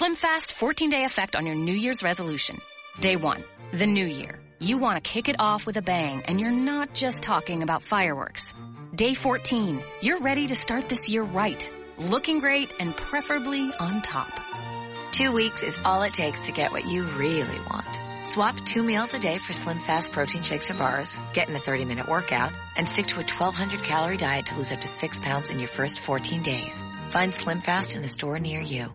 SlimFast 14 day effect on your New Year's resolution. Day one, the new year. You want to kick it off with a bang, and you're not just talking about fireworks. Day 14, you're ready to start this year right, looking great and preferably on top. Two weeks is all it takes to get what you really want. Swap two meals a day for Slim Fast protein shakes or bars, get in a 30 minute workout, and stick to a 1200 calorie diet to lose up to six pounds in your first 14 days. Find Slim Fast in a store near you.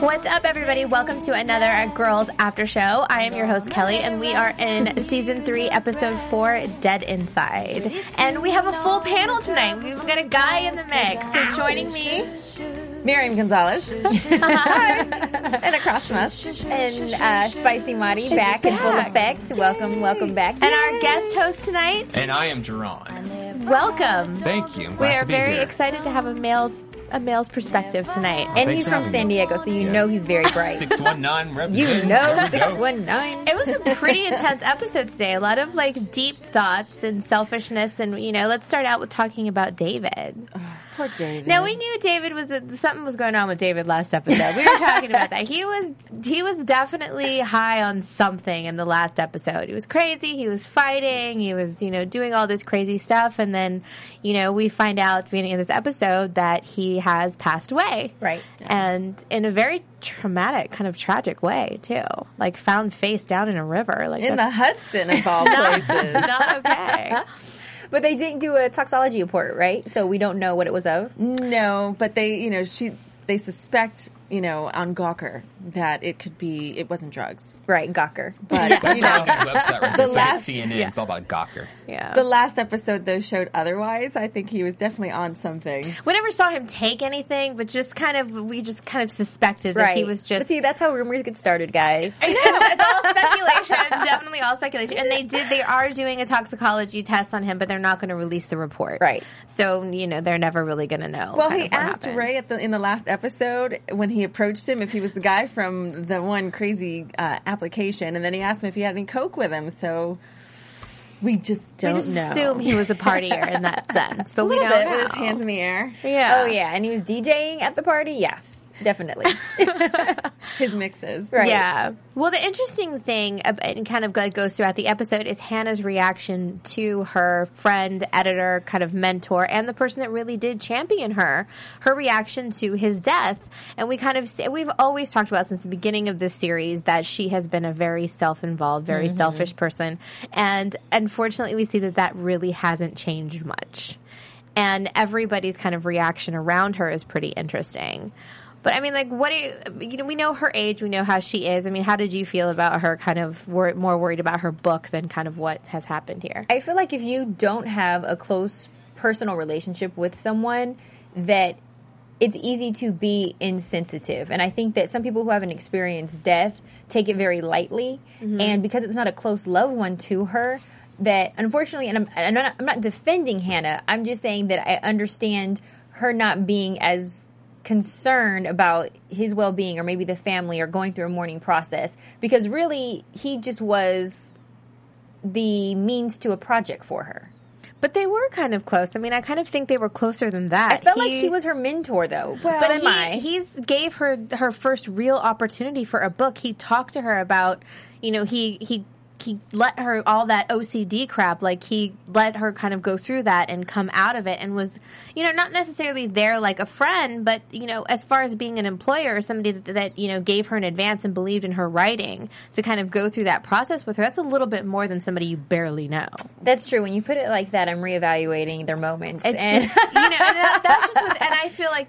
What's up, everybody? Welcome to another Girls After Show. I am your host, Kelly, and we are in season three, episode four, Dead Inside. And we have a full panel tonight. We've got a guy in the mix. So joining me, Miriam Gonzalez. Hi. and across from us. And uh, Spicy Marty back, in full effect. Welcome, welcome back. and our guest host tonight, And I am Jerron. welcome. Thank you. I'm We are to be very here. excited to have a male's a male's perspective tonight. and Thanks he's for from having San me. Diego, so you Yeah. know he's very bright. 619 you represent. know, There we go. 619. It was a pretty intense episode today. A lot of like deep thoughts and selfishness, and you know, let's start out with talking about David. Poor David. Now we knew David was something was going on with David last episode. We were talking about that. He was he was definitely high on something in the last episode. He was crazy. He was fighting. He was you know doing all this crazy stuff, and then you know we find out at the beginning of this episode that he has passed away. Right. And in a very traumatic, kind of tragic way too. Like found face down in a river. Like In the Hudson, of all places. not okay. but they didn't do a toxology report, right? So we don't know what it was of. No, but they, you know, she, they suspect, you know, on Gawker that it could be, it wasn't drugs. Right, Gawker. But, you Well, know, his website right The there. last- CNN. yeah. It's all about Gawker. Yeah. the last episode though showed otherwise. I think he was definitely on something. we never saw him take anything, but just kind of we just kind of suspected that he was But just. see, that's how rumors get started, guys. I know it's all speculation. It's definitely all speculation. And they did. They are doing a toxicology test on him, but they're not going to release the report. Right. So you know they're never really going to know. Well, he asked happened. Ray at the, in the last episode when he approached him if he was the guy from the one crazy uh, application, and then he asked him if he had any coke with him. So we just don't just know. assume he was a partier in that sense, but we don't bit know. with his hands in the air. yeah. Oh, yeah. And he was DJing at the party? Yeah, definitely. His mixes. Right. Yeah. Well, the interesting thing, and kind of like goes throughout the episode, is Hannah's reaction to her friend, editor, kind of mentor, and the person that really did champion her. Her reaction to his death, and we kind of we've always talked about since the beginning of this series that she has been a very self-involved, very mm-hmm. selfish person, and unfortunately, we see that that really hasn't changed much. And everybody's kind of reaction around her is pretty interesting. But I mean, like, what do you, you know? We know her age. We know how she is. I mean, how did you feel about her? Kind of wor- more worried about her book than kind of what has happened here. I feel like if you don't have a close personal relationship with someone, that it's easy to be insensitive. And I think that some people who haven't experienced death take it very lightly. Mm-hmm. And because it's not a close loved one to her, that unfortunately, and I'm, and I'm, not, I'm not defending Hannah, I'm just saying that I understand her not being as concerned about his well-being or maybe the family or going through a mourning process because really he just was the means to a project for her. But they were kind of close. I mean, I kind of think they were closer than that. I felt like he was her mentor, though. Well, but am he, I? he's gave her her first real opportunity for a book. He talked to her about, you know, he he he let her all that OCD crap, like he let her kind of go through that and come out of it and was, you know, not necessarily there like a friend, but, you know, as far as being an employer, or somebody that, that, you know, gave her an advance and believed in her writing to kind of go through that process with her, that's a little bit more than somebody you barely know. That's true. When you put it like that, I'm reevaluating their moments. It's and just, you know, and that, that's just, what, and I feel like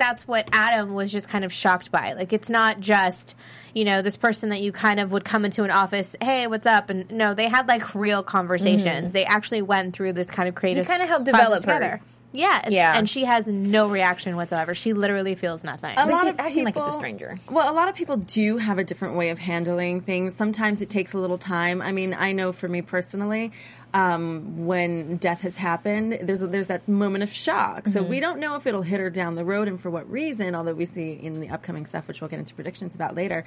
That's what Adam was just kind of shocked by. Like it's not just you know this person that you kind of would come into an office, hey, what's up? And no, they had like real conversations. Mm-hmm. They actually went through this kind of creative. kinda helped process develop her. together. Yeah, Yeah. and she has no reaction whatsoever. She literally feels nothing. a lot she's of acting people, it's a stranger. Well, a lot of people do have a different way of handling things. Sometimes it takes a little time. I mean, I know for me personally, um, when death has happened, there's there's that moment of shock. So we don't know if it'll hit her down the road and for what reason. Although we see in the upcoming stuff, which we'll get into predictions about later.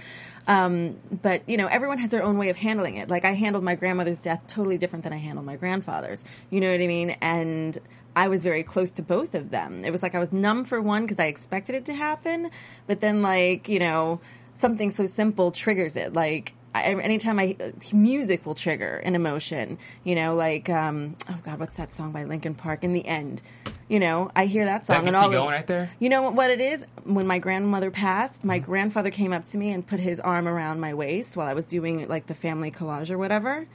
Um, but you know, everyone has their own way of handling it. Like I handled my grandmother's death totally different than I handled my grandfather's. You know what I mean? And I was very close to both of them. It was like I was numb for one because I expected it to happen, but then like you know something so simple triggers it. Like I, anytime I music will trigger an emotion. You know, like um, oh god, what's that song by Linkin Park? In the end, you know, I hear that song That and gets you all going right there? You know what it is? When my grandmother passed, my grandfather came up to me and put his arm around my waist while I was doing like the family collage or whatever,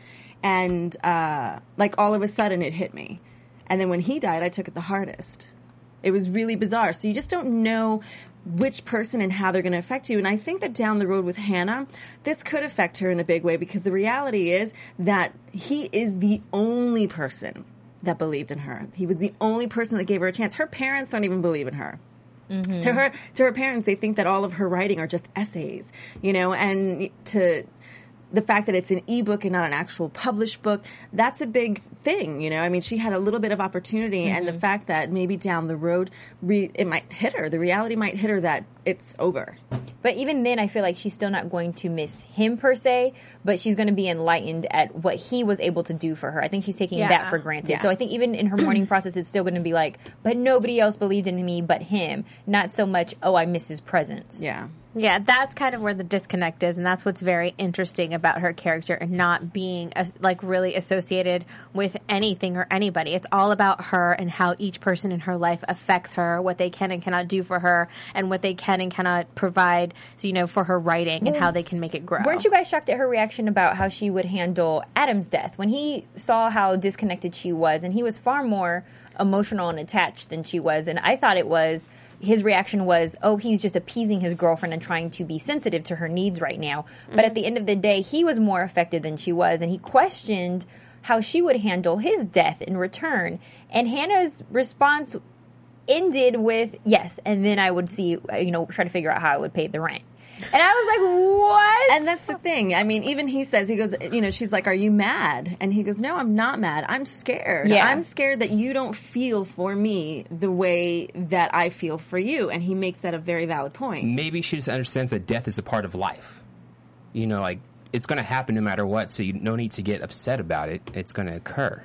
and uh, like all of a sudden it hit me. And then when he died, I took it the hardest. It was really bizarre. So you just don't know which person and how they're going to affect you. And I think that down the road with Hannah, this could affect her in a big way because the reality is that he is the only person that believed in her. He was the only person that gave her a chance. Her parents don't even believe in her. Mm-hmm. To her, to her parents, they think that all of her writing are just essays, you know, and to the fact that it's an ebook and not an actual published book, that's a big thing, you know. I mean, she had a little bit of opportunity, and the mm-hmm. fact that maybe down the road, re- it might hit her. The reality might hit her that it's over. But even then, I feel like she's still not going to miss him per se, but she's going to be enlightened at what he was able to do for her. I think she's taking Yeah. that for granted. Yeah. So I think even in her mourning process, it's still going to be like, but nobody else believed in me but him. Not so much, oh, I miss his presence. Yeah. Yeah, that's kind of where the disconnect is, and that's what's very interesting about her character and not being like really associated with anything or anybody. It's all about her and how each person in her life affects her, what they can and cannot do for her, and what they can and cannot provide, you know, for her writing and how they can make it grow. Weren't you guys shocked at her reaction about how she would handle Adam's death when he saw how disconnected she was and he was far more emotional and attached than she was and I thought it was his reaction was oh he's just appeasing his girlfriend and trying to be sensitive to her needs right now. But at the end of the day he was more affected than she was and he questioned how she would handle his death in return. And Hannah's response ended with yes and then I would see you know try to figure out how I would pay the rent and I was like, what? And that's the thing. I mean, even he says, he goes, you know, she's like, are you mad? And he goes, no, I'm not mad. I'm scared. Yeah. I'm scared that you don't feel for me the way that I feel for you. And he makes that a very valid point. Maybe she just understands that death is a part of life. You know, like it's going to happen no matter what, so you no need to get upset about it. It's going to occur.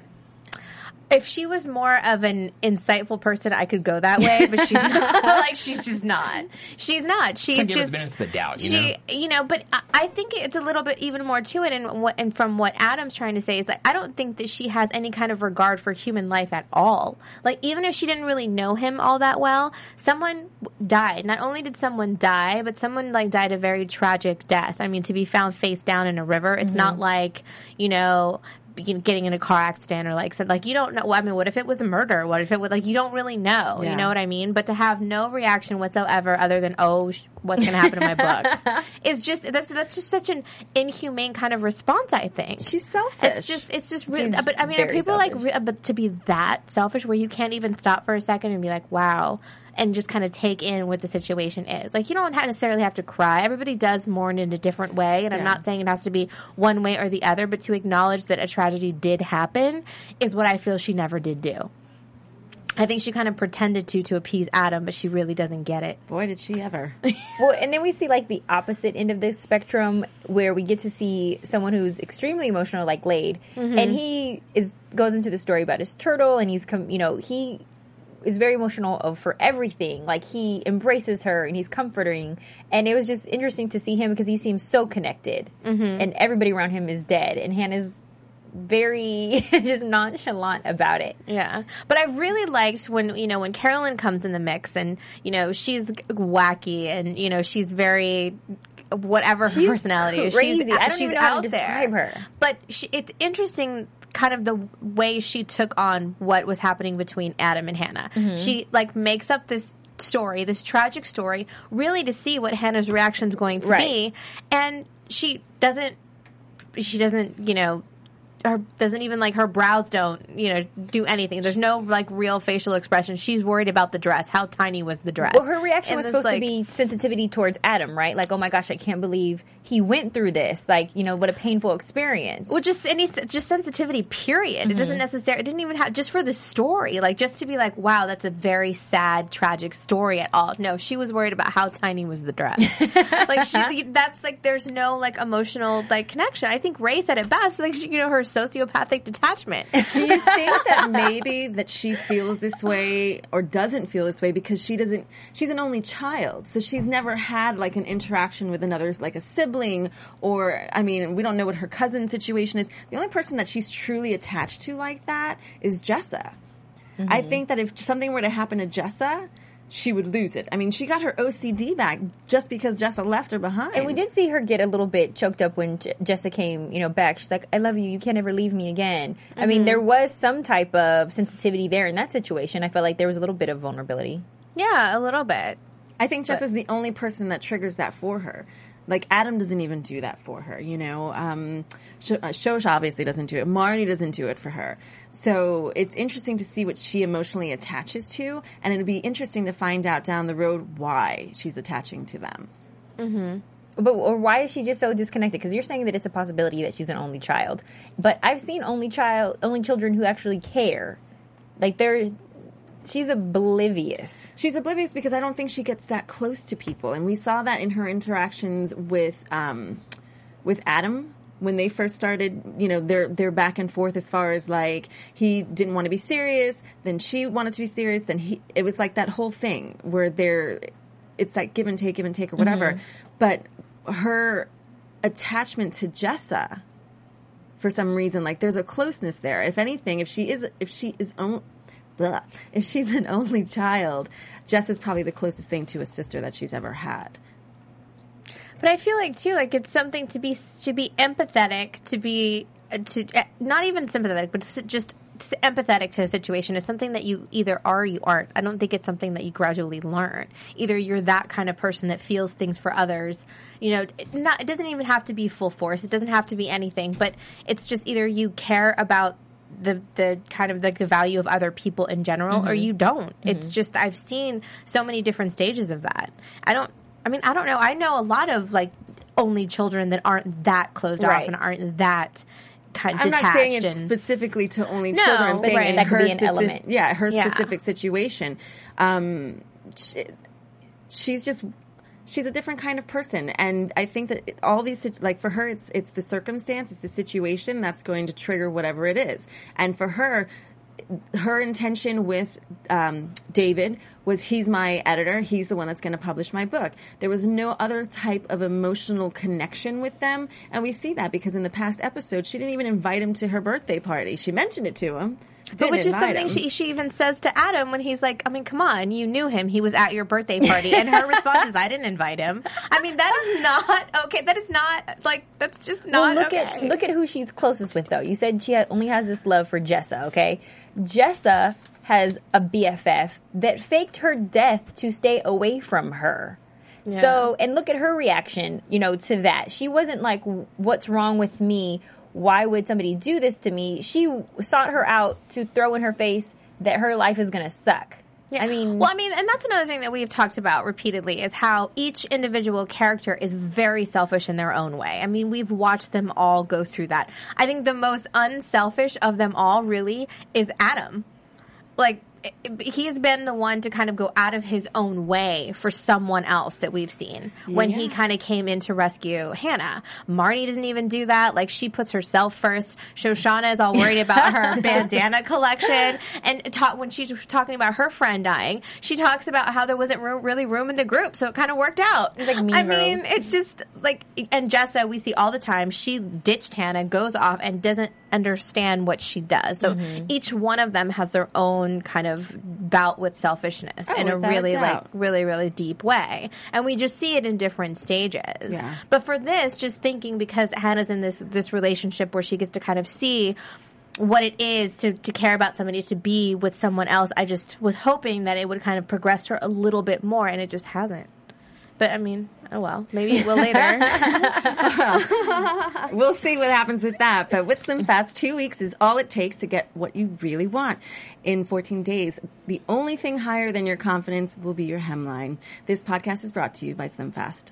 If she was more of an insightful person, I could go that way, but she's not. like she's just not. She's not. She's Can't just the benefit the doubt, you she, know? you know. But I, I think it's a little bit even more to it, and what and from what Adam's trying to say is like I don't think that she has any kind of regard for human life at all. Like even if she didn't really know him all that well, someone died. Not only did someone die, but someone like died a very tragic death. I mean, to be found face down in a river. It's not mm-hmm. like you know you know, getting in a car accident or like said like you don't know I mean what if it was a murder what if it was like you don't really know Yeah. you know what I mean but to have no reaction whatsoever other than oh sh- what's going to happen to my book is just that's that's just such an inhumane kind of response I think She's selfish. it's just it's just really She's but I mean people like re- but to be that selfish where you can't even stop for a second and be like wow and just kind of take in what the situation is. Like you don't necessarily have to cry. Everybody does mourn in a different way, and I'm not saying it has to be one way or the other, but to acknowledge that a tragedy did happen is what I feel she never did do. I think she kind of pretended to to appease Adam, but she really doesn't get it. Boy, did she ever. Well, and then we see like the opposite end of this spectrum where we get to see someone who's extremely emotional, like Laird, mm-hmm. and he is goes into the story about his turtle, and he's com- you know he is very emotional of for everything. Like he embraces her and he's comforting, and it was just interesting to see him because he seems so connected, mm-hmm. and everybody around him is dead, and Hannah's very just nonchalant about it. Yeah. But I really liked when, you know, when Carolyn comes in the mix and, you know, she's wacky and, you know, she's very whatever her She's personality is. crazy. She's, I don't she's even know how to describe there. her. But she, it's interesting kind of the way she took on what was happening between Adam and Hannah. Mm-hmm. She like makes up this story, this tragic story, really to see what Hannah's reaction is going to Right. be. And she doesn't she doesn't, you know, her doesn't even like her brows don't, you know, do anything. There's no like real facial expression. She's worried about the dress. How tiny was the dress? Well, her reaction And was supposed like- to be sensitivity towards Adam, right? Like, oh my gosh, I can't believe he went through this. Like, you know, what a painful experience. Well, just any just sensitivity. Period. It doesn't mm-hmm. necessarily. It didn't even have just for the story. Like just to be like, wow, that's a very sad, tragic story at all. No, she was worried about how tiny was the dress. like she, that's like there's no like emotional like connection. I think Ray said it best. Like she, you know, her sociopathic detachment. Do you think that maybe that she feels this way or doesn't feel this way because she doesn't she's an only child. So she's never had like an interaction with another like a sibling or I mean, we don't know what her cousin situation is. The only person that she's truly attached to like that is Jessa. I mm-hmm. think that if something were to happen to Jessa, she would lose it. I mean, she got her OCD back just because Jessa left her behind. And we did see her get a little bit choked up when J- Jessa came, you know, back. She's like, "I love you. You can't ever leave me again." I mean, mm-hmm. there was some type of sensitivity there in that situation. I felt like there was a little bit of vulnerability. yeah, a little bit. I think Jess is the only person that triggers that for her. Like Adam doesn't even do that for her, you know. Um, uh, Shosh obviously doesn't do it. Marnie doesn't do it for her. So it's interesting to see what she emotionally attaches to, and it'll be interesting to find out down the road why she's attaching to them. But or why is she just so disconnected? Because you're saying that it's a possibility that she's an only child, but I've seen only child, only children who actually care. Like there's, she's oblivious. She's oblivious because I don't think she gets that close to people, and we saw that in her interactions with um, with Adam when they first started. You know, their their back and forth as far as like he didn't want to be serious, then she wanted to be serious, then he. It was like that whole thing where they're, it's that give and take, give and take, or whatever. But her attachment to Jessa for some reason like there's a closeness there if anything if she is if she is blah, if she's an only child jess is probably the closest thing to a sister that she's ever had But I feel like too, like it's something to be to be empathetic, to be to uh, not even sympathetic, but just empathetic to a situation is something that you either are or you aren't. I don't think it's something that you gradually learn. Either you're that kind of person that feels things for others. You know, not it doesn't even have to be full force. It doesn't have to be anything, but it's just either you care about the the kind of like the value of other people in general or you don't. It's just I've seen so many different stages of that. I don't I mean, I don't know. I know a lot of like only children that aren't that closed off and aren't that kind of i'm not saying it's specifically to only No, children i'm but saying right, that could be an speci- element. yeah her Yeah. specific situation um she, she's just she's a different kind of person and i think that all these like for her it's it's the circumstance it's the situation that's going to trigger whatever it is and for her her intention with um, David was he's my editor. He's the one that's going to publish my book. There was no other type of emotional connection with them, and we see that because in the past episode, she didn't even invite him to her birthday party. She mentioned it to him, but which is something him. she she even says to Adam when he's like, I mean, come on, you knew him. He was at your birthday party, and her response is, I didn't invite him. I mean, that is not okay. That is not like that's just not Well, look okay. at look at who she's closest with, though. You said she only has this love for Jessa. Okay, Jessa has a BFF that faked her death to stay away from her. So, and look at her reaction, you know, to that. She wasn't like, "What's wrong with me? Why would somebody do this to me?" She sought her out to throw in her face that her life is going to suck. Yeah. I mean, well, I mean, and that's another thing that we've talked about repeatedly is how each individual character is very selfish in their own way. I mean, we've watched them all go through that. I think the most unselfish of them all really is Adam. Like, he's been the one to kind of go out of his own way for someone else that we've seen when he kind of came in to rescue Hannah. Marnie doesn't even do that. Like she puts herself first. Shoshana is all worried about her bandana collection and ta- when she's talking about her friend dying, she talks about how there wasn't room, really room in the group, so it kind of worked out. It's like Mean I Girls. mean, it just like and Jessa we see all the time. She ditched Hannah, goes off and doesn't understand what she does. So Mm-hmm. each one of them has their own kind of bout with selfishness Oh, in a really like really really deep way. And we just see it in different stages. Yeah. But for this just thinking because Hannah's in this this relationship where she gets to kind of see what it is to, to care about somebody to be with someone else. I just was hoping that it would kind of progress her a little bit more and it just hasn't. But I mean, oh well, maybe it will later. We'll see what happens with that. But with Slim Fast, two weeks is all it takes to get what you really want. In 14 days, the only thing higher than your confidence will be your hemline. This podcast is brought to you by Slim Fast.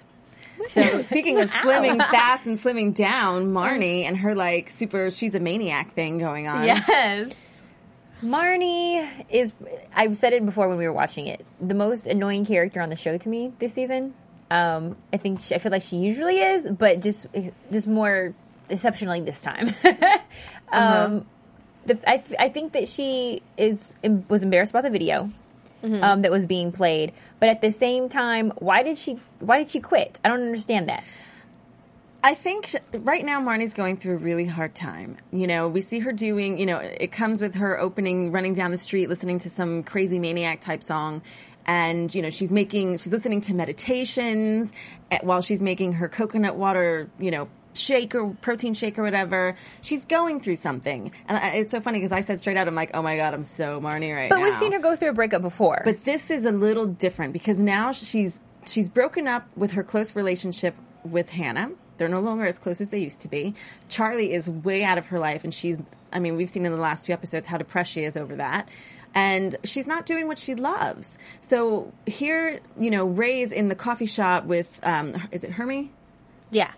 So speaking of slimming fast and slimming down, Marnie and her like super she's a maniac thing going on. yes. Marnie is. I've said it before when we were watching it. The most annoying character on the show to me this season. Um, I think she, I feel like she usually is, but just just more exceptionally this time. um, the, I I think that she is was embarrassed about the video um, that was being played, but at the same time, why did she why did she quit? I don't understand that. I think right now Marnie's going through a really hard time. You know, we see her doing, you know, it comes with her opening, running down the street, listening to some crazy maniac type song. And, you know, she's making, she's listening to meditations eh, while she's making her coconut water, you know, shake or protein shake or whatever. She's going through something. And it's so funny because I said straight out, I'm like, oh my God, I'm so Marnie right But now. But we've seen her go through a breakup before. But this is a little different because now she's she's broken up with her close relationship with Hannah. They're no longer as close as they used to be. Charlie is way out of her life, and she's. I mean, we've seen in the last two episodes how depressed she is over that. And she's not doing what she loves. So here, you know, Ray's in the coffee shop with, um, is it Hermie? Yeah.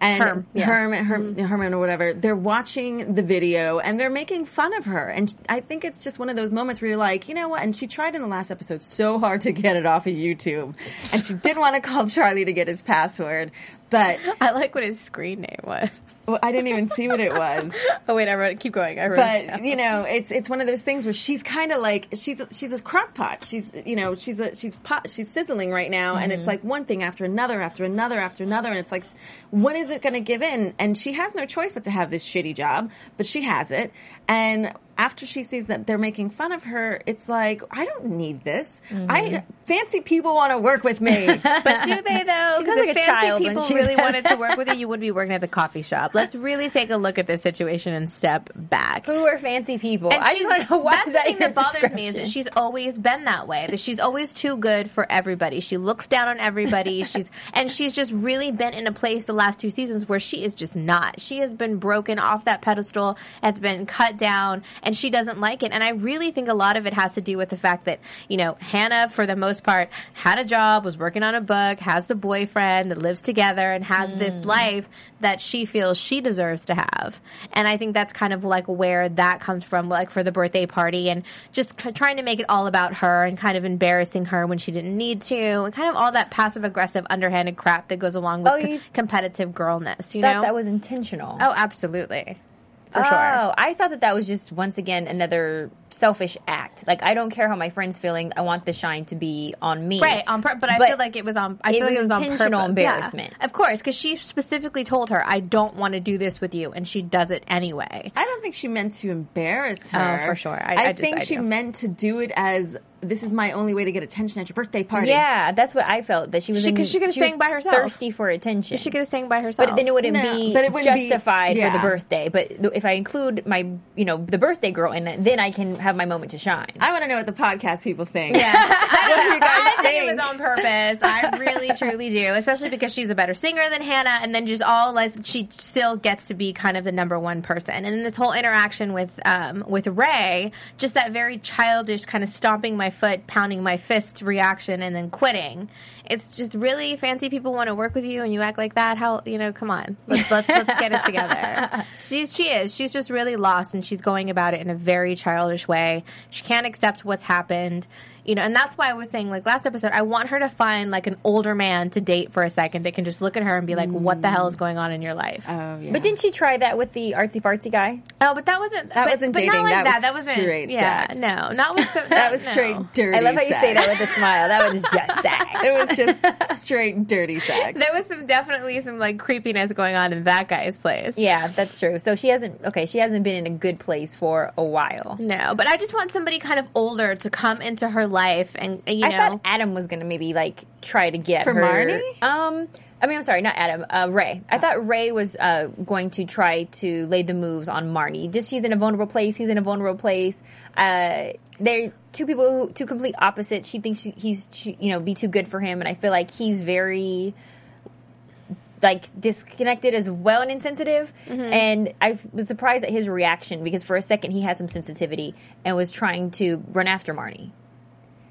And Herm, yeah. Herm, Herm, mm-hmm. Herman or whatever, they're watching the video and they're making fun of her. And I think it's just one of those moments where you're like, you know what? And she tried in the last episode so hard to get it off of YouTube. And she didn't want to call Charlie to get his password, but I like what his screen name was. Well, I didn't even see what it was. Oh wait, I wrote it. Keep going. I wrote it down. But you know, it's it's one of those things where she's kind of like she's she's a crock pot. She's you know she's a she's pot she's sizzling right now, and Mm-hmm. it's like one thing after another after another after another, and it's like when is it going to give in? And she has no choice but to have this shitty job, but she has it. And after she sees that they're making fun of her, it's like I don't need this. Mm-hmm. I fancy people want to work with me. But do they though? Because like if a fancy child people really wanted to work with you, you wouldn't be working at the coffee shop. Let's really take a look at this situation and step back. Who are fancy people? And I just want to know why that's the that thing that bothers me is that she's always been that way. That she's always too good for everybody. She looks down on everybody. She's and she's just really been in a place the last two seasons where she is just not. She has been broken off that pedestal, has been cut down, and she doesn't like it. And I really think a lot of it has to do with the fact that you know Hannah, for the most part, had a job, was working on a book, has the boyfriend that lives together, and has this Mm. life that she feels she deserves to have. And I think that's kind of like where that comes from, like for the birthday party and just c- trying to make it all about her and kind of embarrassing her when she didn't need to and kind of all that passive aggressive underhanded crap that goes along with Oh, you- competitive girlness, you know? that was intentional. oh, absolutely. For oh, sure. I thought that that was just once again another selfish act. Like I don't care how my friend's feeling. I want the shine to be on me. Right, on pur- but I But feel like it was on. I it feel like was it was on intentional purpose. embarrassment. Yeah, of course, because she specifically told her, "I don't want to do this with you," and she does it anyway. I don't think she meant to embarrass oh, her. Oh, for sure. I- I just- think I she do. meant to do it as this is my only way to get attention at your birthday party. Yeah, that's what I felt. That she was. 'cause she could've sang by herself. thirsty for attention. She could have sang by herself, But then it wouldn't No, be but it wouldn't be- justified for the birthday. But if I include my, you know, the birthday girl in it, then I can have my moment to shine. I want to know what the podcast people think. Yeah, I, What do you guys I think it was on purpose. I really, truly do, especially because she's a better singer than Hannah, and then just all like she still gets to be kind of the number one person. And then this whole interaction with um, with Ray, just that very childish kind of stomping my foot, pounding my fist reaction, and then quitting. It's just really fancy people want to work with you, and you act like that. How you know? Come on, let's let's, let's get it together. She she is. She's just really lost, and she's going about it in a very childish way. She can't accept what's happened. You know, and that's why I was saying, like last episode, I want her to find like an older man to date for a second that can just look at her and be like, "What the hell is going on in your life?" Oh yeah. But didn't she try that with the artsy fartsy guy? Oh, but that wasn't That but, wasn't but dating. Not like That that. was That wasn't straight Yeah, sex. no, not with the, that was no. straight dirty. I love how you say that with a smile. That was just sex. It was just straight dirty sex. There was some definitely some like creepiness going on in that guy's place. Yeah, that's true. So she hasn't. Okay, she hasn't been in a good place for a while. No, but I just want somebody kind of older to come into her life and and, you I know. thought Adam was going to maybe like try to get For her. Marnie? Um, I mean, I'm sorry, not Adam. Uh, Ray. I thought Ray was uh, going to try to lay the moves on Marnie. Just she's in a vulnerable place. He's in a vulnerable place. Uh, they're two people, who, two complete opposites. She thinks she, he's, she, you know, be too good for him, and I feel like he's very like disconnected as well and insensitive. And I was surprised at his reaction because for a second he had some sensitivity and was trying to run after Marnie.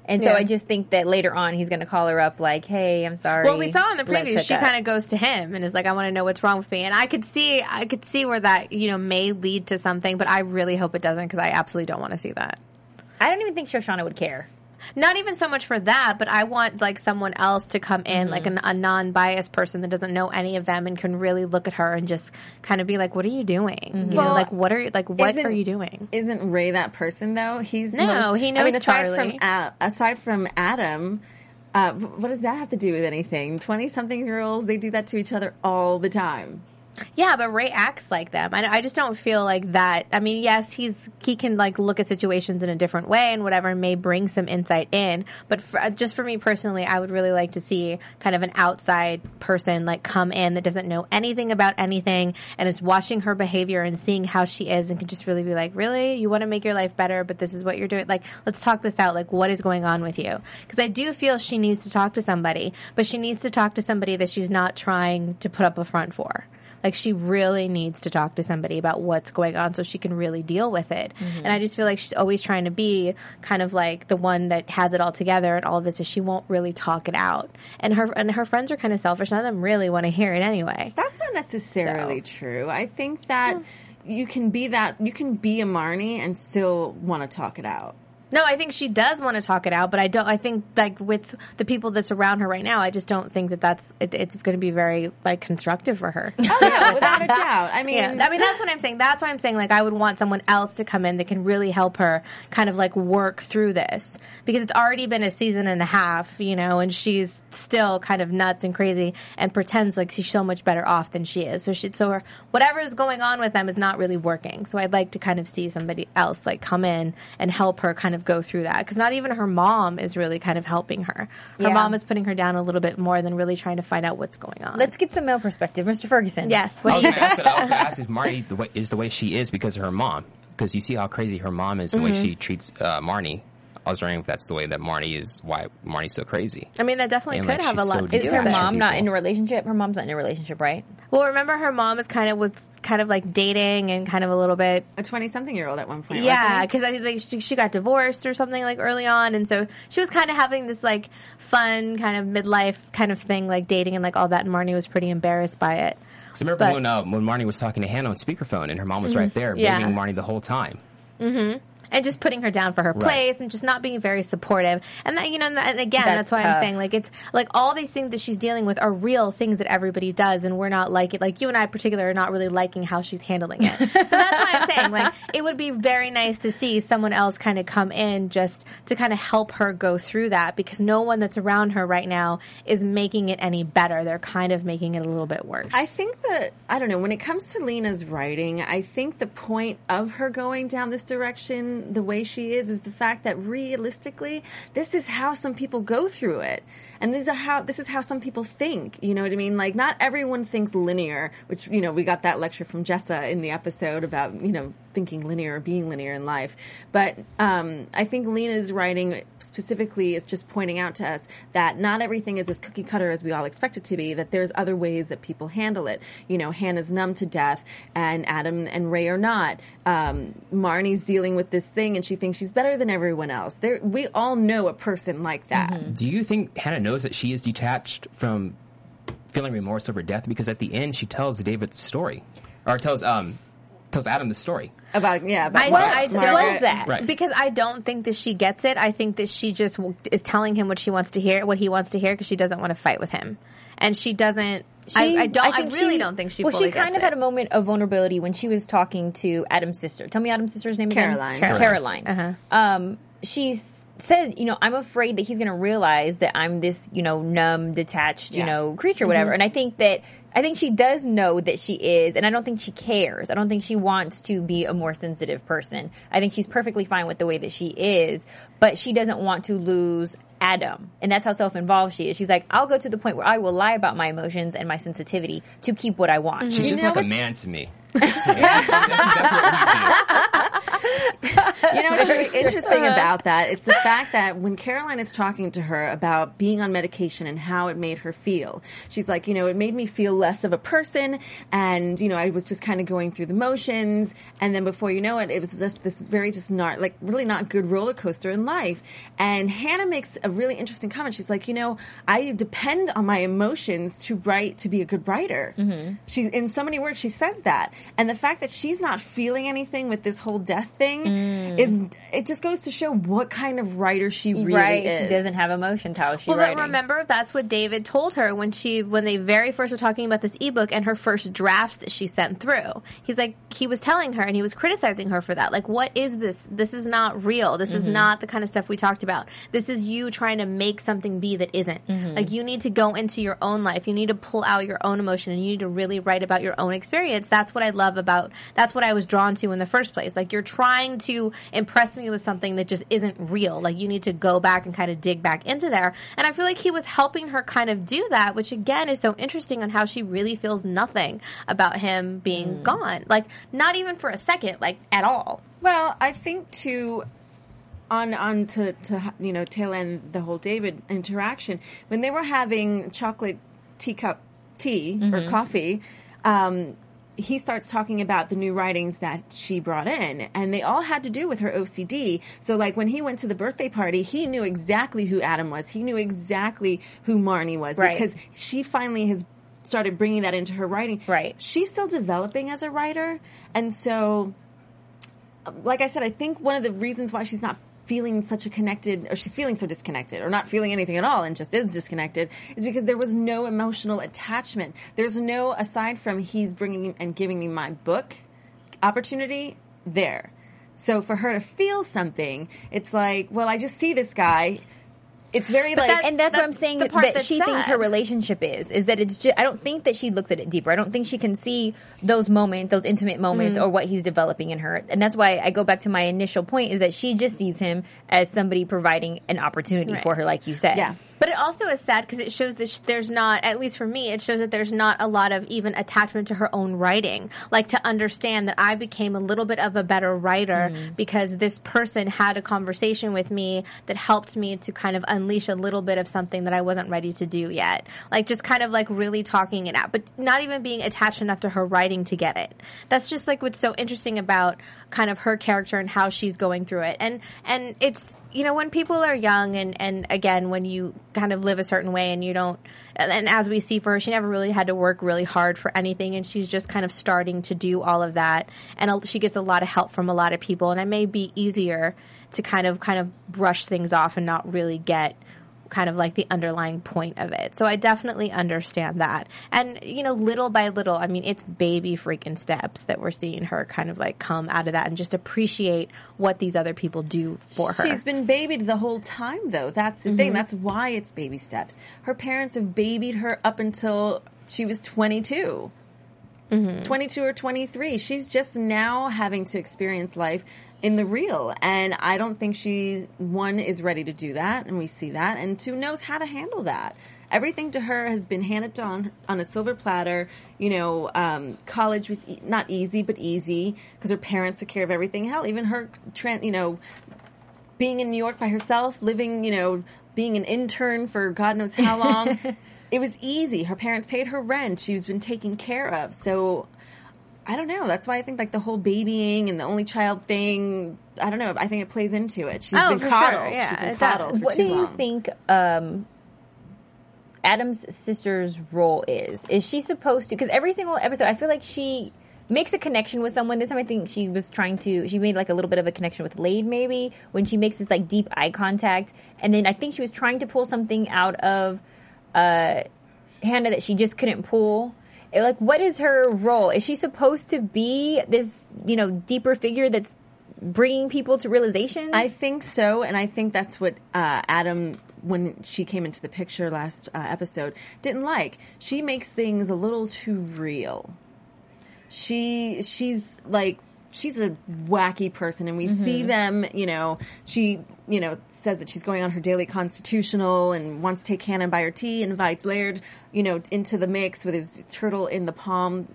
And so Yeah. I just think that later on he's going to call her up like, "Hey, I'm sorry." well, we saw in the preview she kind of goes to him and is like, "I want to know what's wrong with me," and I could see, I could see where that you know may lead to something, but I really hope it doesn't because I absolutely don't want to see that. I don't even think Shoshana would care. Not even so much for that, but I want like someone else to come in, like Mm-hmm. an, a non-biased person that doesn't know any of them and can really look at her and just kind of be like, "What are you doing? Mm-hmm. You know, like what are like what are you doing?" Isn't Ray that person though? He's No, most- he I knows mean, aside Charlie. from aside from Adam, uh, what does that have to do with anything? Twenty something year olds they do that to each other all the time. Yeah, but Ray acts like them. I, I just don't feel like that. I mean, yes, he's he can like look at situations in a different way and whatever, may bring some insight in. But for, uh, just for me personally, I would really like to see kind of an outside person like come in that doesn't know anything about anything and is watching her behavior and seeing how she is and can just really be like, really, you want to make your life better, but this is what you're doing. Like, let's talk this out. Like, what is going on with you? Because I do feel she needs to talk to somebody, but she needs to talk to somebody that she's not trying to put up a front for. Like she really needs to talk to somebody about what's going on so she can really deal with it. Mm-hmm. And I just feel like she's always trying to be kind of like the one that has it all together and all of this is she won't really talk it out. And her and her friends are kind of selfish. None of them really want to hear it anyway. That's not necessarily true. I think that you can be that you can be a Marnie and still want to talk it out. No, I think she does want to talk it out, but I don't. I think like with the people that's around her right now, I just don't think that that's it, it's going to be very like constructive for her. Oh yeah, without a doubt. I mean, Yeah, I mean that's what I'm saying. That's why I'm saying like I would want someone else to come in that can really help her kind of like work through this because it's already been a season and a half, you know, and she's still kind of nuts and crazy and pretends like she's so much better off than she is. So she so her whatever is going on with them is not really working. So I'd like to kind of see somebody else like come in and help her kind of go through that because not even her mom is really kind of helping her. Her Yeah. mom is putting her down a little bit more than really trying to find out what's going on. Let's get some male perspective, Mr. Ferguson. yes. I What was going to ask that. I was going to ask if Marnie the way, is the way she is because of her mom. Because you see how crazy her mom is, the way she treats uh, Marnie. I was wondering if that's the way that Marnie is. Why Marnie's so crazy? I mean, that definitely And, could like, have a lot so to Is do her with it. mom not in a relationship? Her mom's not in a relationship, right? Well, remember her mom is kind of was kind of like dating and kind of a little bit. a twenty something year old at one point. Yeah, because I think like, she, she got divorced or something like early on, and so she was kind of having this like fun kind of midlife kind of thing, like dating and like all that. And Marnie was pretty embarrassed by it. So remember But- when uh, when Marnie was talking to Hannah on speakerphone and her mom was right there, Yeah. blaming Marnie the whole time. And just putting her down for her Right. place and just not being very supportive. And that, you know, and that- and again, that's, That's why I'm saying like it's like all these things that she's dealing with are real things that everybody does, and we're not like it. Like you and I, in particular, are not really liking how she's handling it. so that's why I'm saying like it would be very nice to see someone else kind of come in just to kind of help her go through that because no one that's around her right now is making it any better. They're kind of making it a little bit worse. I think that I don't know when it comes to Lena's writing. I think the point of her going down this direction, the way she is, is the fact that realistically, this is how some people go through it, and these are how this is how some people think. You know what I mean? Like not everyone thinks linear, which you know we got that lecture from Jessa in the episode about you know thinking linear or being linear in life. But um, I think Lena's writing specifically is just pointing out to us that not everything is as cookie cutter as we all expect it to be, that there's other ways that people handle it. You know, Hannah's numb to death and Adam and Ray are not. Um, Marnie's dealing with this this thing and she thinks she's better than everyone else. There, we all know a person like that. Do you think Hannah knows that she is detached from feeling remorse over death? Because at the end, she tells David the story, or tells um tells Adam the story. About yeah, about I, Mar- I Margaret. don't Right. because I don't think that she gets it. I think that she just is telling him what she wants to hear, what he wants to hear, because she doesn't want to fight with him, and she doesn't. I, I don't. I, think really she- don't think she. Well, she kind of had a moment of vulnerability when she was talking to Adam's sister. Tell me Adam's sister's name Caroline. again. Caroline. Caroline. Um, she said, you know, I'm afraid that he's going to realize that I'm this, you know, numb, detached, you know, creature, whatever. And I think that. I think she does know that she is, and I don't think she cares. I don't think she wants to be a more sensitive person. I think she's perfectly fine with the way that she is, but she doesn't want to lose Adam. And that's how self involved she is. She's like, I'll go to the point where I will lie about my emotions and my sensitivity to keep what I want. She's just know like a man to me. That's exactly what we You know what's really interesting uh-huh. about that? It's the fact that when Caroline is talking to her about being on medication and how it made her feel, she's like, you know, it made me feel less of a person, and you know, I was just kind of going through the motions, and then before you know it, it was just this very just not like really not good roller coaster in life. And Hannah makes a really interesting comment. She's like, you know, I depend on my emotions to write to be a good writer. Mm-hmm. She in so many words she says that, and the fact that she's not feeling anything with this whole death thing mm. is it just goes to show what kind of writer she really right? is. She doesn't have emotions. How is she Well, writing? but remember, that's what David told her when she when they very first were talking about this ebook and her first drafts that she sent through. He's like he was telling her and he was criticizing her for that. Like, what is this? This is not real. This is mm-hmm. not the kind of stuff we talked about. This is you trying to make something be that isn't. Mm-hmm. Like, you need to go into your own life. You need to pull out your own emotion and you need to really write about your own experience. That's what I love about. That's what I was drawn to in the first place. Like, you're trying to impress me with something that just isn't real. Like, you need to go back and kind of dig back into there. And I feel like he was helping her kind of do that, which again is so interesting on how she really feels nothing about him being gone. Like, not even for a second, like at all. Well, I think to on on to to you know tail end the whole David interaction when they were having chocolate teacup tea or coffee. Um, he starts talking about the new writings that she brought in, and they all had to do with her OCD. So, like when he went to the birthday party, he knew exactly who Adam was. He knew exactly who Marnie was Right. because she finally has started bringing that into her writing. Right. She's still developing as a writer, and so like I said, I think one of the reasons why she's not feeling such a connected, or she's feeling so disconnected, or not feeling anything at all and just is disconnected, is because there was no emotional attachment. There's no, aside from he's bringing and giving me my book opportunity, there. So for her to feel something, it's like, well, I just see this guy. It's very like, that- and that's what I'm saying the that, part that she thinks her relationship is is that it's just I don't think that she looks at it deeper. I don't think she can see those moments, those intimate moments Mm-hmm. or what he's developing in her. And that's why I go back to my initial point is that she just sees him as somebody providing an opportunity Right. for her like you said. Yeah. But it also is sad because it shows that sh- there's not, at least for me, it shows that there's not a lot of even attachment to her own writing. Like to understand that I became a little bit of a better writer mm-hmm. because this person had a conversation with me that helped me to kind of unleash a little bit of something that I wasn't ready to do yet. Like just kind of like really talking it out, but not even being attached enough to her writing to get it. That's just like what's so interesting about kind of her character and how she's going through it. And, and it's, you know, when people are young and, and again, when you kind of live a certain way and you don't, and, as we see for her, she never really had to work really hard for anything and she's just kind of starting to do all of that. And she gets a lot of help from a lot of people and it may be easier to kind of, kind of brush things off and not really get kind of like the underlying point of it. So I definitely understand that. And, you know, little by little, I mean, it's baby freaking steps that we're seeing her kind of like come out of that and just appreciate what these other people do for her. She's been babied the whole time, though. That's the thing. Mm-hmm. That's why it's baby steps. Her parents have babied her up until she was 22. Mm-hmm. 22 or 23. She's just now having to experience life in the real. And I don't think she, one, is ready to do that, and we see that, and two, knows how to handle that. Everything to her has been handed down on a silver platter. You know, um, college was e- not easy, but easy because her parents took care of everything. Hell, even her, tran you know, being in New York by herself, living, you know, being an intern for God knows how long. it was easy. Her parents paid her rent. She's been taken care of. So I don't know. That's why I think like the whole babying and the only child thing. I don't know. I think it plays into it. She's Oh, been for coddled. sure, yeah, She's been it coddled for what too do you long. think um, Adam's sister's role is? Is she supposed to? Because every single episode, I feel like she makes a connection with someone. This time, I think she was trying to. She made like a little bit of a connection with Laird, maybe when she makes this like deep eye contact, and then I think she was trying to pull something out of uh, Hannah that she just couldn't pull. Like, what is her role? Is she supposed to be this, you know, deeper figure that's bringing people to realizations? I think so, and I think that's what uh, Adam, when she came into the picture last uh, episode, didn't like. She makes things a little too real. She she's like she's a wacky person, and we see mm-hmm. them. You know, she you know says that she's going on her daily constitutional and wants to take Hannah and buy her tea, invites Laird, you know, into the mix with his turtle in the palm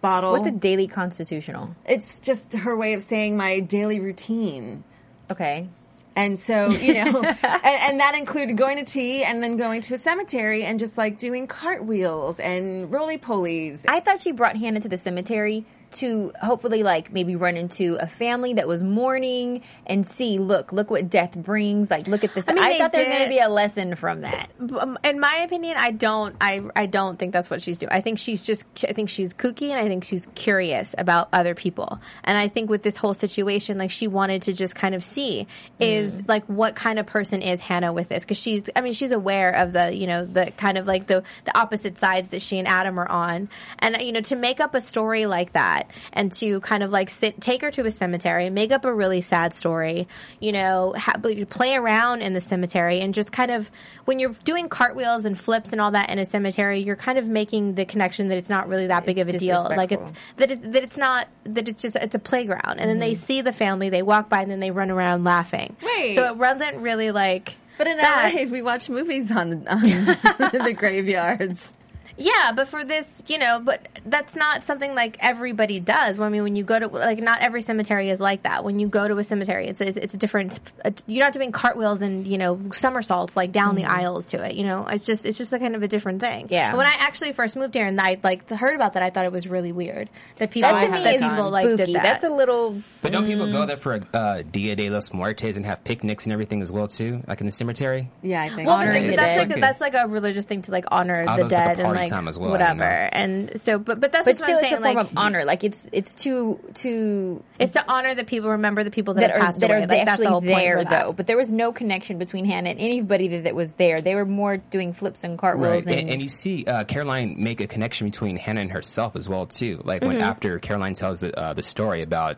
bottle. What's a daily constitutional? It's just her way of saying my daily routine. Okay. And so, you know, and, and that included going to tea and then going to a cemetery and just like doing cartwheels and roly polies. I thought she brought Hannah to the cemetery to hopefully like maybe run into a family that was mourning and see, look, look what death brings. Like, look at this. I, I mean, they thought there was going to be a lesson from that. Um, in my opinion, I don't. I I don't think that's what she's doing. I think she's just. I think she's kooky, and I think she's curious about other people. And I think with this whole situation, like she wanted to just kind of see is Mm. like what kind of person is Hannah with this? Because she's. I mean, she's aware of the you know the kind of like the the opposite sides that she and Adam are on, and you know to make up a story like that and to kind of like sit take her to a cemetery, make up a really sad story, you know, ha- play around in the cemetery and just kind of when you're doing cartwheels and flips and all that in a cemetery, you're kind of making the connection that it's not really that big of a deal. Like it's that it's that it's not that it's just it's a playground. And then they mm-hmm. see the family, they walk by and then they run around laughing. Wait. So it wasn't really like But in that. LA, we watch movies on, on the graveyards. Yeah, but for this, you know, but that's not something like everybody does. I mean, when you go to like, not every cemetery is like that. When you go to a cemetery, it's it's, it's a different. It's, you're not doing cartwheels and you know somersaults like down the aisles to it. You know, it's just it's just a kind of a different thing. Yeah. But when I actually first moved here and I like heard about that, I thought it was really weird that people That to me that is people like did that. That's a little. But don't people go there for uh, Dia de los Muertos and have picnics and everything as well too, like in the cemetery? Yeah, I think. well, but honoring the that's dead. like that's like a religious thing to like honor Oh, the that's like dead and party like time as well, whatever. didn't know. And so, but but that's But what still, I'm it's saying. a form like, of honor. Like it's it's to to It's to honor the people, remember the people that, that have are passed that away. are like, that's the whole actually point there for that. though. But there was no connection between Hannah and anybody that, that was there. They were more doing flips and cartwheels And, and, and you see uh, Caroline make a connection between Hannah and herself as well too. Like when Mm-hmm. after Caroline tells the, uh, the story about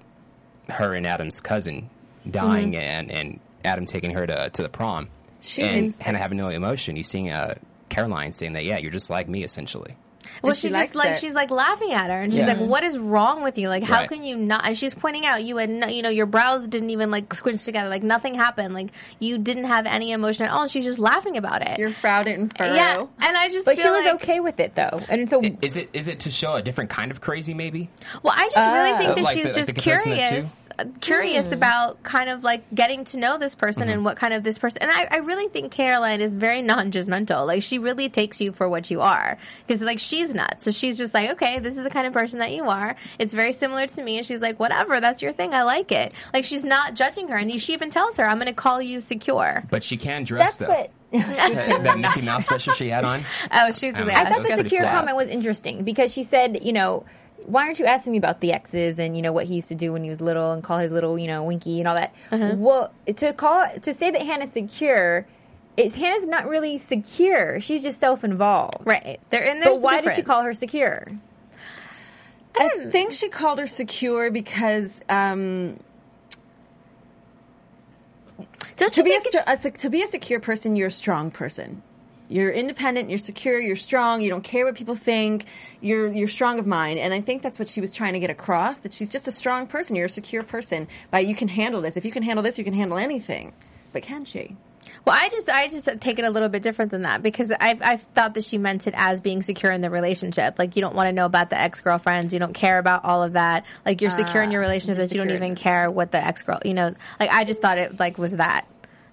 her and Adam's cousin dying Mm-hmm. and, and Adam taking her to to the prom, She and is- Hannah having no emotion. You seeing uh, Caroline saying that, yeah, you're just like me essentially. Well, And she she's just like it. she's like laughing at her, and she's Yeah. like, "What is wrong with you? Like, how Right. can you not?" And she's pointing out you had, no, you know, your brows didn't even like squinch together, like nothing happened, like you didn't have any emotion at all. And she's just laughing about it. You're didn't furrow. yeah, and I just but feel she was like, okay with it though. And so I- Is it is it to show a different kind of crazy? Maybe Well, I just really Ah. think that Like she's the- just the comparison of the curious, curious about kind of like getting to know this person Mm-hmm. and what kind of this person. And I, I really think Caroline is very non-judgmental. Like she really takes you for what you are because like she's nuts. So she's just like, okay, this is the kind of person that you are. It's very similar to me, and she's like, whatever, that's your thing. I like it. Like she's not judging her, and she even tells her, I'm going to call you secure. but she can dress that's though. what. that, that Mickey Mouse sweatshirt she had on. Oh, she's I mean, I thought the secure comment was interesting because she said, you know, why aren't you asking me about the exes and you know what he used to do when he was little and call his little you know winky and all that? Well, to call to say that Hannah's secure, it's Hannah's not really secure. She's just self-involved. right. There and there's But why the did she call her secure? I think she called her secure because um, Don't to be a, think a to be a secure person, you're a strong person. You're independent. You're secure. You're strong. You don't care what people think. You're you're strong of mind, and I think that's what she was trying to get across. That she's just a strong person. You're a secure person. but you can handle this. If you can handle this, you can handle anything. But can she? Well, I just I just take it a little bit different than that because I've I've thought that she meant it as being secure in the relationship. Like you don't want to know about the ex girlfriends, you don't care about all of that. Like you're secure in your ah, relationship that you don't even care what the ex girl. You know, like I just thought it like was that.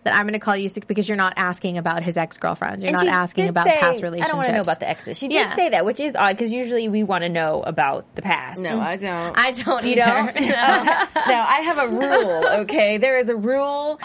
That I'm going to call you sick because you're not asking about his ex girlfriends. You're And not asking about say, past relationships. I don't want to know about the exes. She did Yeah. say that, which is odd because usually we want to know about the past. No, I don't. I don't You either. don't? now I have a rule. Okay, there is a rule.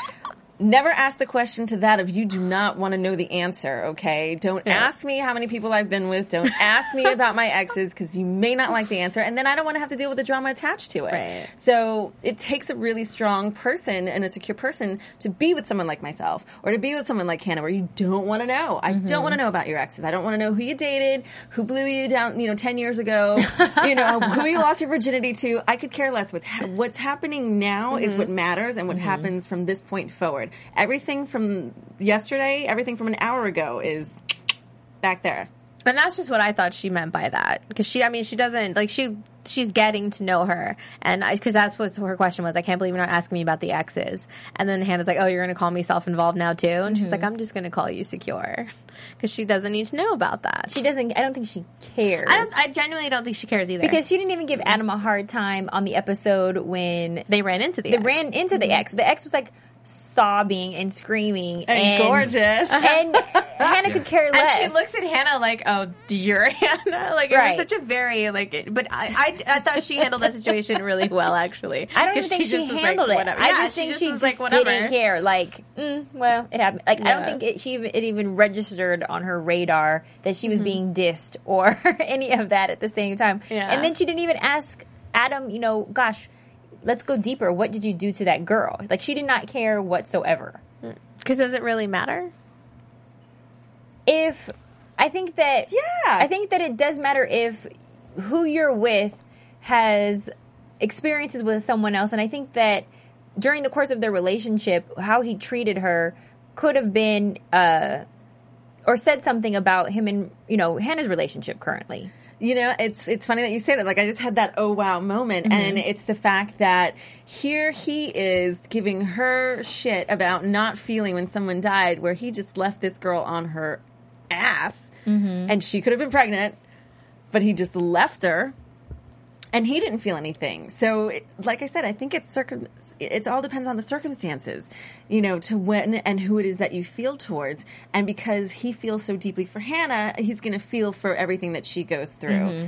Never ask the question to that if you do not want to know the answer. Okay, don't ask me how many people I've been with. Don't ask me about my exes because you may not like the answer, and then I don't want to have to deal with the drama attached to it. Right. So it takes a really strong person and a secure person to be with someone like myself, or to be with someone like Hannah, where you don't want to know. I don't mm-hmm. want to know about your exes. I don't want to know who you dated, who blew you down, you know, ten years ago. you know, who you lost your virginity to. I could care less. With ha- what's happening now is mm-hmm. what matters, and what mm-hmm. happens from this point forward. Everything from yesterday, everything from an hour ago is back there. And that's just what I thought she meant by that. Because she, I mean, she doesn't like she. She's getting to know her, and I, because that's what her question was. I can't believe you're not asking me about the exes. And then Hannah's like, "Oh, you're going to call me self-involved now too?" And she's like, mm-hmm. "I'm just going to call you secure," because she doesn't need to know about that. She doesn't. I don't think she cares. I don't. I genuinely don't think she cares either. because she didn't even give Adam a hard time on the episode when they ran into the they ex. ran into the ex. The ex was like sobbing and screaming And gorgeous. and Hannah could care less. And she looks at Hannah like, "Oh, you're Hannah." Like it Right. was such a very like. But I, I, I thought she handled that situation really well, actually. I don't even think she, just was like, handled it. whatever. I Yeah, just think she, was just like, whatever. didn't care. Like, mm, well, it happened. Like, I don't think it, she even, it even registered on her radar that she was being dissed or any of that at the same time. Yeah. And then she didn't even ask Adam. You know, gosh, let's go deeper. What did you do to that girl? Like, she did not care whatsoever. Because does it really matter? if I think that Yeah. I think that it does matter if who you're with has experiences with someone else and I think that during the course of their relationship how he treated her could have been uh or said something about him and you know Hannah's relationship currently. You know, it's it's funny that you say that. Like I just had that oh wow moment, Mm-hmm. and it's the fact that here he is giving her shit about not feeling when someone died, where he just left this girl on her ass, Mm-hmm. and she could have been pregnant, but he just left her, and he didn't feel anything. So, like I said, I think it's circum. It all depends on the circumstances, you know, to when and who it is that you feel towards. And because he feels so deeply for Hannah, he's going to feel for everything that she goes through. Mm-hmm.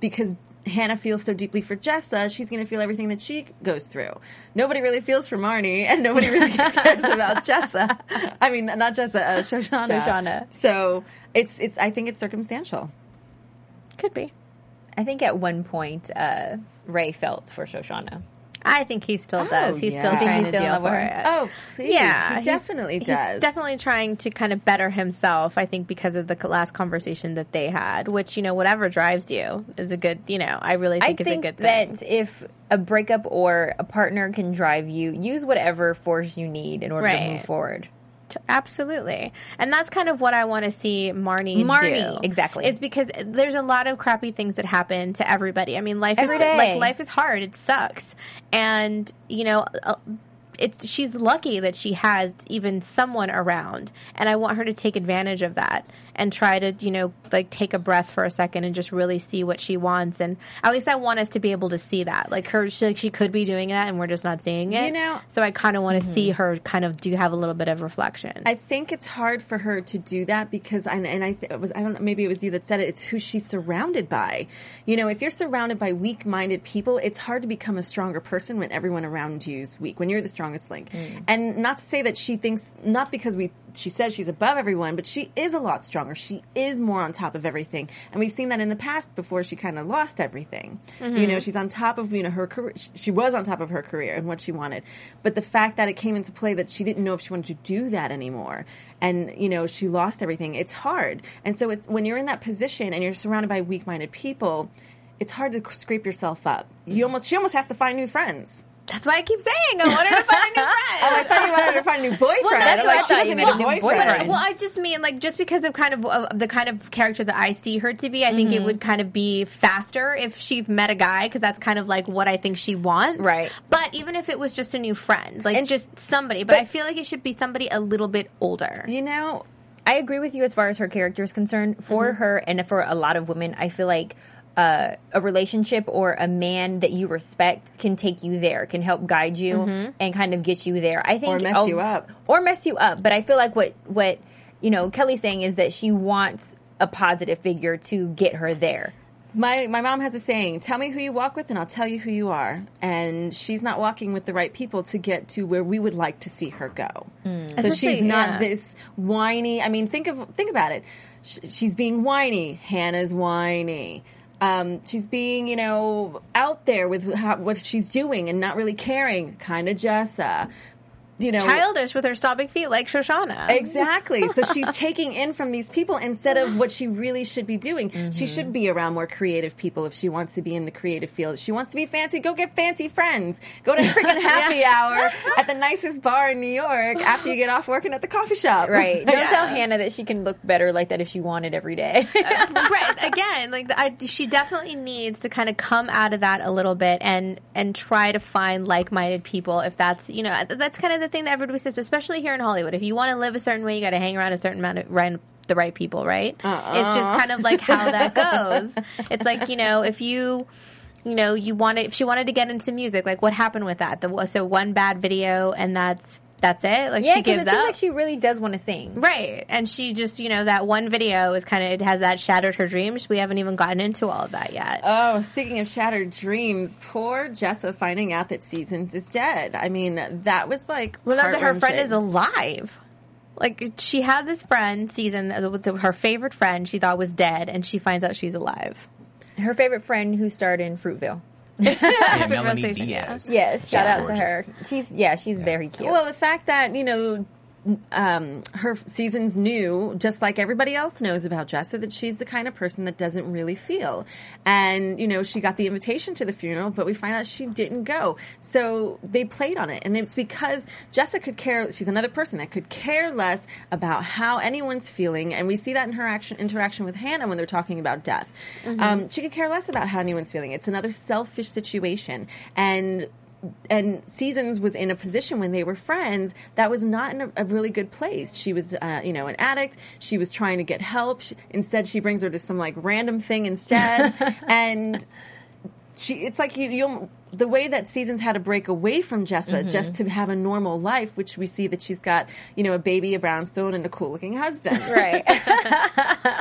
Because Hannah feels so deeply for Jessa, she's going to feel everything that she goes through. Nobody really feels for Marnie, and nobody really cares about Jessa. I mean, not Jessa, uh, Shoshanna. Shoshanna. So it's it's. I think it's circumstantial. Could be. I think at one point uh Ray felt for Shoshanna. I think he still oh, does. He's yeah. still You trying he's to still in deal love for it. Oh, please. yeah, he definitely he's does. definitely trying to kind of better himself. I think because of the last conversation that they had, which you know, whatever drives you is a good. You know, I really think I is think a good thing. that if a breakup or a partner can drive you, use whatever force you need in order to move forward. Absolutely. And that's kind of what I want to see Marnie, Marnie, do. exactly. It's because there's a lot of crappy things that happen to everybody. I mean, life Every is day. like life is hard. It sucks. And, you know, uh, it's she's lucky that she has even someone around. And I want her to take advantage of that and try to, you know, like take a breath for a second and just really see what she wants and at least I want us to be able to see that. Like her she, like she could be doing that and we're just not seeing it. You know- so I kind of want to mm-hmm. see her kind of do have a little bit of reflection. I think it's hard for her to do that because, and, and I th- it was I don't know, maybe it was you that said it. It's who she's surrounded by. You know, if you're surrounded by weak-minded people, it's hard to become a stronger person when everyone around you is weak. When you're the strongest link, mm. and not to say that she thinks not because we she says she's above everyone, but she is a lot stronger. She is more on top of everything, and we've seen that in the past before she kind of lost everything. You know, mm-hmm. she's on top of you know her career. She was on top of her career and what she wanted, but the fact that it came into play that she didn't know if she wanted to do that anymore, and you know she lost everything. It's hard, and so it's, when you're in that position and you're surrounded by weak-minded people, it's hard to scrape yourself up. You mm-hmm. almost she almost has to find new friends. That's why I keep saying I want her to find a new friend. Oh, I thought you wanted her to find a new boyfriend. Well, that's I'm what like, I she thought you meant, a new boyfriend. boyfriend. Well, I just mean like just because of kind of, of the kind of character that I see her to be, I think it would kind of be faster if she met a guy because that's kind of like what I think she wants. Right. But even if it was just a new friend, like And- just somebody, but, I feel like it should be somebody a little bit older. You know, I agree with you as far as her character is concerned. For Mm-hmm. her and for a lot of women, I feel like uh, a relationship or a man that you respect can take you there, can help guide you and kind of get you there. I think Or mess oh, you up. or mess you up. But I feel like what what you know Kelly's saying is that she wants a positive figure to get her there. My my mom has a saying: "Tell me who you walk with, and I'll tell you who you are." And she's not walking with the right people to get to where we would like to see her go. So Especially- she's not yeah. this whiny. I mean, think of think about it. Sh- She's being whiny. Hannah's whiny. Um, she's being, you know, out there with how, what she's doing and not really caring. Kind of Jessa. You know, Childish with her stomping feet like Shoshanna. Exactly. So she's taking in from these people instead of what she really should be doing. She mm-hmm. should be around more creative people if she wants to be in the creative field. If she wants to be fancy, go get fancy friends. Go to freaking happy hour at the nicest bar in New York after you get off working at the coffee shop. Right. Don't Yeah. tell Hannah that she can look better like that if she wanted every day. right again like I, she definitely needs to kind of come out of that a little bit and and try to find like-minded people if that's you know that's kind of the thing that everybody says especially here in hollywood if you want to live a certain way you got to hang around a certain amount of right the right people right? It's just kind of like how that goes. It's like you know if you you know you wanted if she wanted to get into music like what happened with that? The, so one bad video and that's that's it like yeah, she gives it up like she really does want to sing. Right. And she just, you know, that one video is kind of, it has that shattered her dreams. We haven't even gotten into all of that yet. Oh, speaking of shattered dreams, poor Jessa finding out that Seasons is dead. I mean, that was like well, now that her friend is alive. Like, she had this friend, season, uh, with her favorite friend she thought was dead, and she finds out she's alive. Her favorite friend who starred in Fruitville. Yeah, Melanie Station, yeah. Diaz. Yes, shout She's out to her. She's yeah, she's very cute. Well, the fact that you know um, her seasons knew, just like everybody else knows about Jessa, that she's the kind of person that doesn't really feel. And, you know, she got the invitation to the funeral, but we find out she didn't go. So they played on it. And it's because Jessa could care, she's another person that could care less about how anyone's feeling. And we see that in her action, interaction with Hannah when they're talking about death. Um, she could care less about how anyone's feeling. It's another selfish situation. And and Seasons was in a position when they were friends that was not in a, a really good place. She was, uh, you know, an addict. She was trying to get help. She, instead, she brings her to some like random thing instead, and she. It's like you, you. The way that Seasons had to break away from Jessa mm-hmm. just to have a normal life, which we see that she's got, you know, a baby, a brownstone, and a cool-looking husband. right.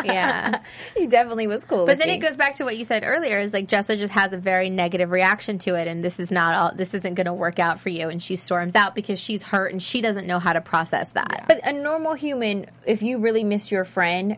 Yeah. he definitely was cool. But then it goes back to what you said earlier is like Jessa just has a very negative reaction to it and this is not all this isn't going to work out for you and she storms out because she's hurt and she doesn't know how to process that. But a normal human, if you really miss your friend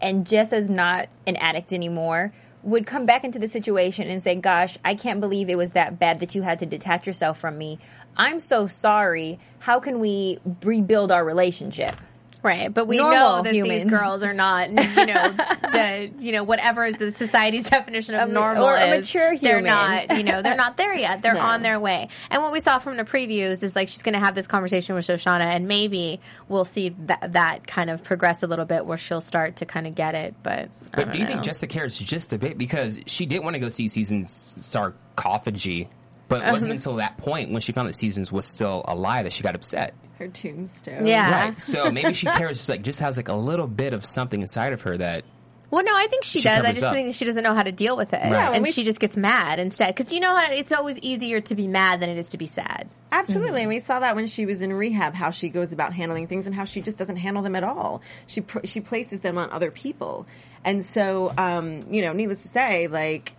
and Jessa's not an addict anymore, would come back into the situation and say, Gosh, I can't believe it was that bad that you had to detach yourself from me. I'm so sorry. How can we rebuild our relationship? Right, but we Normal know that humans. these girls are not, you know, the you know whatever the society's definition of A normal or a is. mature They're not, you know, they're not there yet. They're No. on their way. And what we saw from the previews is like she's going to have this conversation with Shoshanna, and maybe we'll see that that kind of progress a little bit where she'll start to kind of get it. But I But don't do you know. think Jessica cares just a bit because she did want to go see Season's sarcophagy, but it Uh-huh. wasn't until that point when she found that Seasons was still alive that she got upset. Her tombstone. Yeah. Right. So maybe she cares, just like just has like a little bit of something inside of her that Well, no, I think she, She does. I just up. think she doesn't know how to deal with it, Yeah, and we- she just gets mad instead. Because you know how it's always easier to be mad than it is to be sad. Absolutely, and we saw that when she was in rehab, how she goes about handling things and how she just doesn't handle them at all. She pr- she places them on other people, and so um, you know, needless to say, like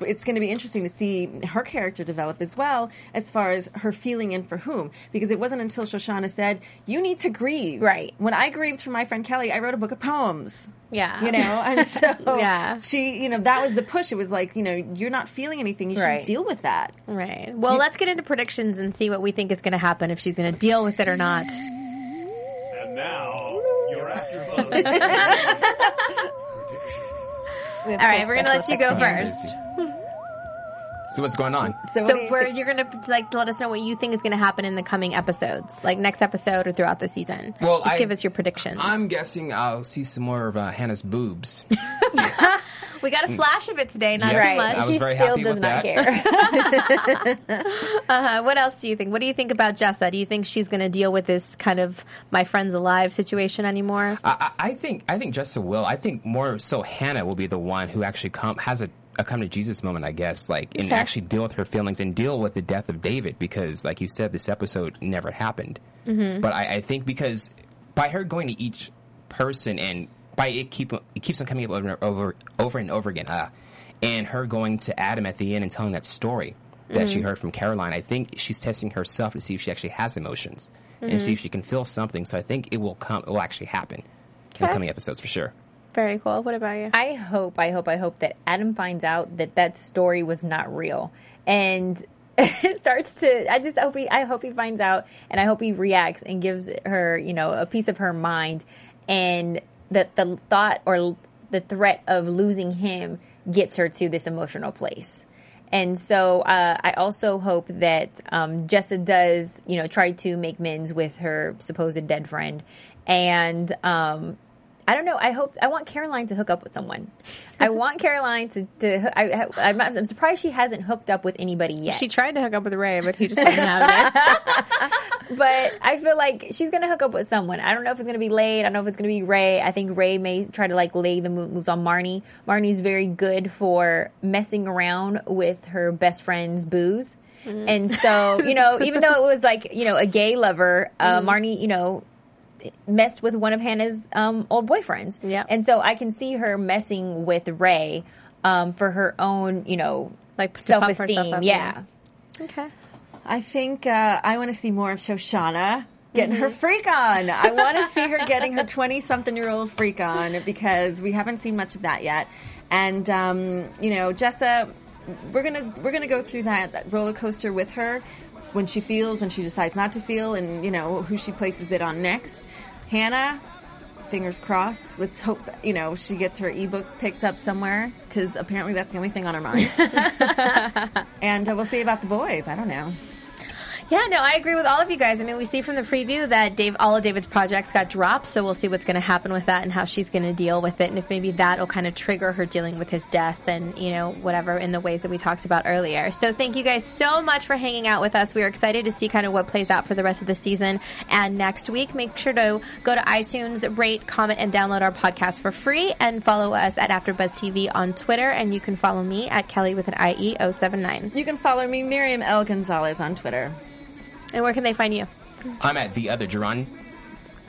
it's going to be interesting to see her character develop as well, as far as her feeling and for whom, because it wasn't until Shoshanna said, "You need to grieve." Right. When I grieved for my friend Kelly, I wrote a book of poems. Yeah. You know, and so Yeah. she, you know, that was the push. It was like, you know, you're not feeling anything. You should deal with that. Right. Well, let's get into predictions and see what we think is going to happen if she's going to deal with it or not. And now, you're after Buzz. All right, we're going to let you go first. So what's going on? So, So, you where think? you're going to like let us know what you think is going to happen in the coming episodes, like next episode or throughout the season. Well, just I- give us your predictions. I'm guessing I'll see some more of uh, Hannah's boobs. We got a flash of it today, not Yes, too much. I was she very still happy does with not that. care. Uh-huh. What else do you think? What do you think about Jessa? Do you think she's going to deal with this kind of my friends alive situation anymore? I, I I think I think Jessica will. I think more so Hannah will be the one who actually come has a, a come to Jesus moment, I guess, like and Okay. actually deal with her feelings and deal with the death of David because, like you said, this episode never happened. Mm-hmm. But I, I think because by her going to each person and by it keep it keeps on coming up over over over and over again, uh, and her going to Adam at the end and telling that story that Mm-hmm. she heard from Caroline, I think she's testing herself to see if she actually has emotions Mm-hmm. and see if she can feel something. So I think it will come. It will actually happen in Okay. coming episodes for sure. Very cool. What about you? I hope, I hope, I hope that Adam finds out that that story was not real and it starts to. I just hope he. I hope he finds out, and I hope he reacts and gives her, you know, a piece of her mind, and that the thought or the threat of losing him gets her to this emotional place. And so uh, I also hope that um, Jessa does, you know, try to make amends with her supposed dead friend, and um, I don't know. I hope I want Caroline to hook up with someone. I want Caroline to. to I, I'm, I'm surprised she hasn't hooked up with anybody yet. She tried to hook up with Ray, but he just wasn't having it. but I feel like she's gonna hook up with someone. I don't know if it's gonna be Laird. I don't know if it's gonna be Ray. I think Ray may try to like lay the moves on Marnie. Marnie's very good for messing around with her best friend's booze. And so, you know, even though it was like, you know, a gay lover, uh, Marnie, you know, messed with one of Hannah's um, old boyfriends. Yeah. And so I can see her messing with Ray um, for her own, you know, Like, self esteem. Yeah. yeah. Okay. I think uh, I want to see more of Shoshanna getting her freak on. I want to see her getting her 20 something year old freak on because we haven't seen much of that yet. And, um, you know, Jessa, we're going to we're gonna go through that, that roller coaster with her when she feels, when she decides not to feel, and, you know, who she places it on next. Hannah, fingers crossed. Let's hope, you know, she gets her ebook picked up somewhere because apparently that's the only thing on her mind. and uh, we'll see about the boys. I don't know. Yeah, no, I agree with all of you guys. I mean, we see from the preview that Dave, all of David's projects got dropped, so we'll see what's going to happen with that and how she's going to deal with it, and if maybe that'll kind of trigger her dealing with his death and you know whatever in the ways that we talked about earlier. So thank you guys so much for hanging out with us. We are excited to see kind of what plays out for the rest of the season and next week. Make sure to go to iTunes, rate, comment, and download our podcast for free, and follow us at AfterBuzz TV on Twitter, and you can follow me at Kelly with an IE 079. You can follow me, Miriam L. Gonzalez, on Twitter. And where can they find you I'm at the other Jaron,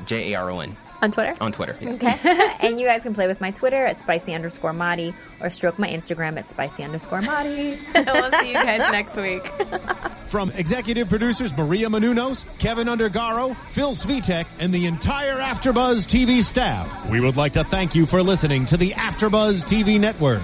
J A R O N on Twitter? on Twitter. yeah. and you guys can play with my Twitter at spicy underscore Madi or stroke my Instagram at spicy underscore Madi. we'll see you guys next week. From executive producers Maria Menounos, Kevin Undergaro, Phil Svitek, and the entire AfterBuzz TV staff, we would like to thank you for listening to the AfterBuzz TV network.